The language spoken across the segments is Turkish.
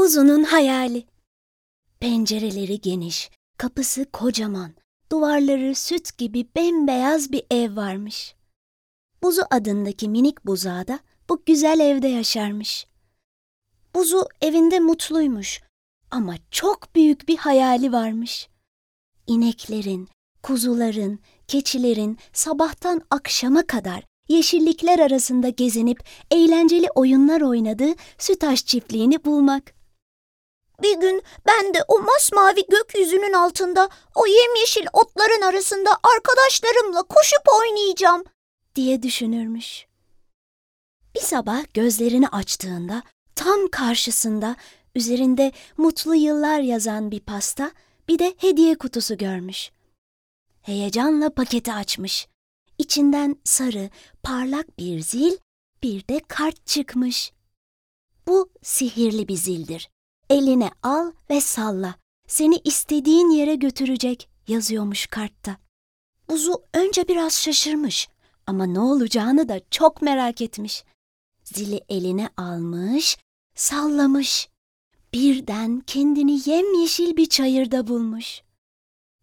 Buzu'nun hayali. Pencereleri geniş, kapısı kocaman, duvarları süt gibi bembeyaz bir ev varmış. Buzu adındaki minik buzağı da bu güzel evde yaşarmış. Buzu evinde mutluymuş ama çok büyük bir hayali varmış. İneklerin, kuzuların, keçilerin sabahtan akşama kadar yeşillikler arasında gezinip eğlenceli oyunlar oynadığı sütaş çiftliğini bulmak. Bir gün ben de o masmavi gökyüzünün altında o yemyeşil otların arasında arkadaşlarımla koşup oynayacağım diye düşünürmüş. Bir sabah gözlerini açtığında tam karşısında üzerinde mutlu yıllar yazan bir pasta bir de hediye kutusu görmüş. Heyecanla paketi açmış. İçinden sarı, parlak bir zil, bir de kart çıkmış. Bu sihirli bir zildir. Eline al ve salla. Seni istediğin yere götürecek yazıyormuş kartta. Buzu önce biraz şaşırmış ama ne olacağını da çok merak etmiş. Zili eline almış, sallamış. Birden kendini yemyeşil bir çayırda bulmuş.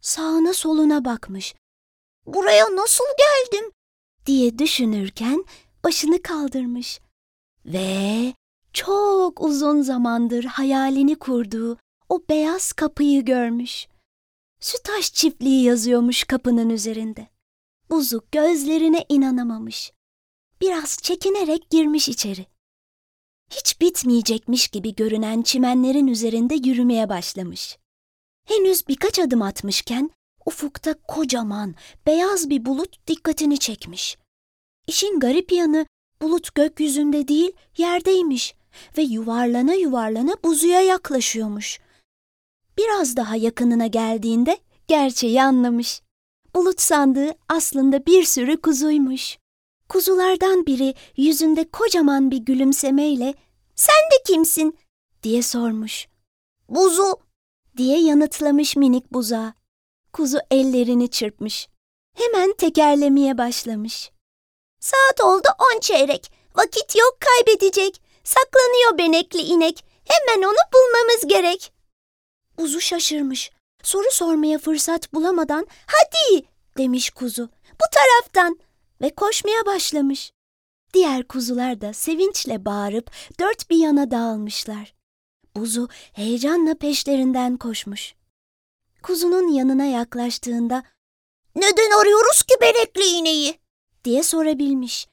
Sağına soluna bakmış. Buraya nasıl geldim? diye düşünürken başını kaldırmış. Ve çok uzun zamandır hayalini kurduğu o beyaz kapıyı görmüş. Sütaş çiftliği yazıyormuş kapının üzerinde. Buzu gözlerine inanamamış. Biraz çekinerek girmiş içeri. Hiç bitmeyecekmiş gibi görünen çimenlerin üzerinde yürümeye başlamış. Henüz birkaç adım atmışken ufukta kocaman, beyaz bir bulut dikkatini çekmiş. İşin garip yanı bulut gökyüzünde değil, yerdeymiş ve yuvarlana yuvarlana buzuya yaklaşıyormuş. Biraz daha yakınına geldiğinde gerçeği anlamış. Bulut sandığı aslında bir sürü kuzuymuş. Kuzulardan biri yüzünde kocaman bir gülümsemeyle ''Sen de kimsin?'' diye sormuş. ''Buzu'' diye yanıtlamış minik buzağı. Kuzu ellerini çırpmış. Hemen tekerlemeye başlamış. ''Saat oldu on çeyrek. Vakit yok kaybedecek. Saklanıyor benekli inek. Hemen onu bulmamız gerek.'' Buzu şaşırmış. Soru sormaya fırsat bulamadan ''Hadi!'' demiş kuzu. ''Bu taraftan!'' ve koşmaya başlamış. Diğer kuzular da sevinçle bağırıp dört bir yana dağılmışlar. Buzu heyecanla peşlerinden koşmuş. Kuzunun yanına yaklaştığında ''Neden arıyoruz ki benekli ineği?'' diye sorabilmiş.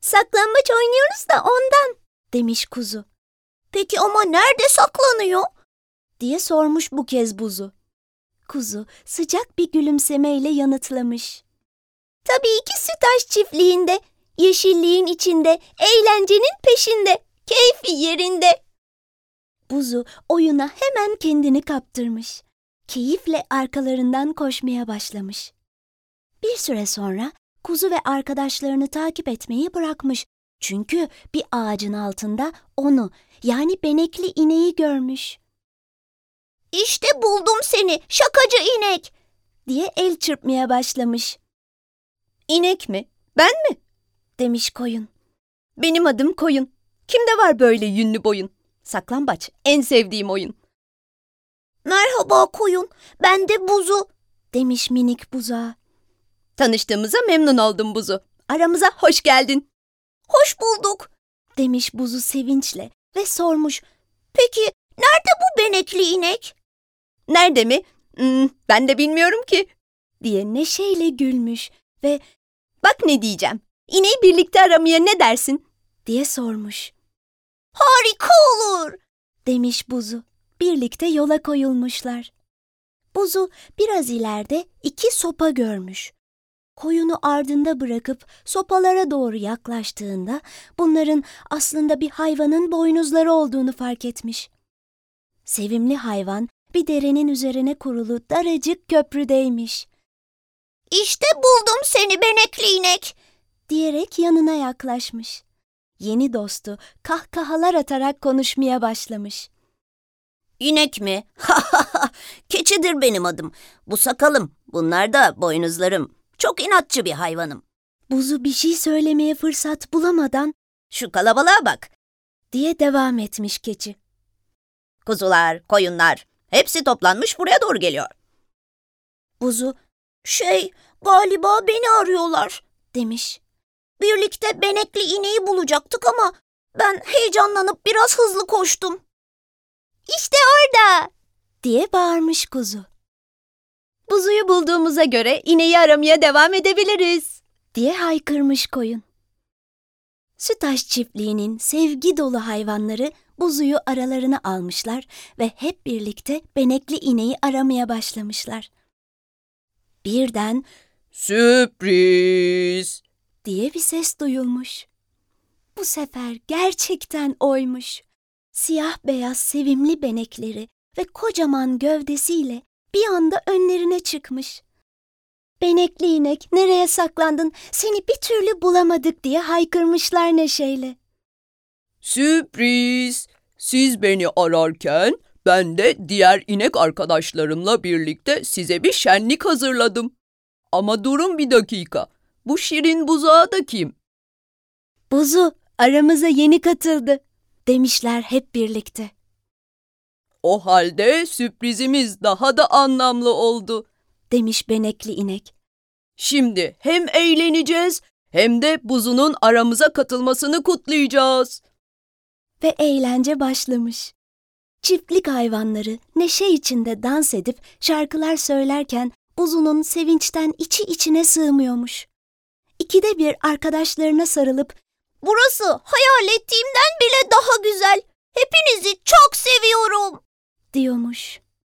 ''Saklambaç oynuyoruz da ondan.'' Demiş kuzu. ''Peki ama nerede saklanıyor?'' diye sormuş bu kez buzu. Kuzu sıcak bir gülümsemeyle yanıtlamış. Tabii ki sütaş çiftliğinde, yeşilliğin içinde, eğlencenin peşinde, keyfi yerinde. Buzu oyuna hemen kendini kaptırmış. Keyifle arkalarından koşmaya başlamış. Bir süre sonra kuzu ve arkadaşlarını takip etmeyi bırakmış. Çünkü bir ağacın altında onu yani benekli ineği görmüş. İşte buldum seni şakacı inek diye el çırpmaya başlamış. İnek mi? Ben mi? demiş koyun. Benim adım koyun. Kimde var böyle yünlü boyun? Saklambaç en sevdiğim oyun. Merhaba koyun, ben de buzu demiş minik buzağa. Tanıştığımıza memnun oldum buzu. Aramıza hoş geldin. Hoş bulduk demiş buzu sevinçle ve sormuş. Peki nerede bu benekli inek? Nerede mi? Hmm, ben de bilmiyorum ki diye neşeyle gülmüş ve bak ne diyeceğim. İneği birlikte aramaya ne dersin? diye sormuş. Harika olur demiş buzu. Birlikte yola koyulmuşlar. Buzu biraz ileride iki sopa görmüş. Koyunu ardında bırakıp sopalara doğru yaklaştığında bunların aslında bir hayvanın boynuzları olduğunu fark etmiş. Sevimli hayvan bir derenin üzerine kurulu daracık köprüdeymiş. İşte buldum seni benekli inek diyerek yanına yaklaşmış. Yeni dostu kahkahalar atarak konuşmaya başlamış. İnek mi? Keçidir benim adım. Bu sakalım, bunlar da boynuzlarım. Çok inatçı bir hayvanım. Buzu bir şey söylemeye fırsat bulamadan şu kalabalığa bak diye devam etmiş keçi. kuzular, koyunlar hepsi toplanmış buraya doğru geliyor. Buzu, şey galiba beni arıyorlar demiş. Birlikte benekli ineği bulacaktık ama ben heyecanlanıp biraz hızlı koştum. İşte orada diye bağırmış kuzu. Buzuyu bulduğumuza göre ineği aramaya devam edebiliriz. diye haykırmış koyun. Sütaş çiftliğinin sevgi dolu hayvanları buzuyu aralarına almışlar ve hep birlikte benekli ineği aramaya başlamışlar. Birden Sürpriz! diye bir ses duyulmuş. Bu sefer gerçekten oymuş. Siyah beyaz sevimli benekleri ve kocaman gövdesiyle bir anda önlerine çıkmış. Benekli inek nereye saklandın seni bir türlü bulamadık diye haykırmışlar neşeyle. Sürpriz! Siz beni ararken ben de diğer inek arkadaşlarımla birlikte size bir şenlik hazırladım. Ama durun bir dakika. Bu şirin buzağı da kim? Buzu aramıza yeni katıldı demişler hep birlikte. O halde sürprizimiz daha da anlamlı oldu. demiş benekli inek. Şimdi hem eğleneceğiz hem de buzunun aramıza katılmasını kutlayacağız. ve eğlence başlamış. Çiftlik hayvanları neşe içinde dans edip şarkılar söylerken buzunun sevinçten içi içine sığmıyormuş. İkide bir arkadaşlarına sarılıp Burası hayal ettiğimden bile daha güzel. Hepinizi çok seviyorum. Diyormuş.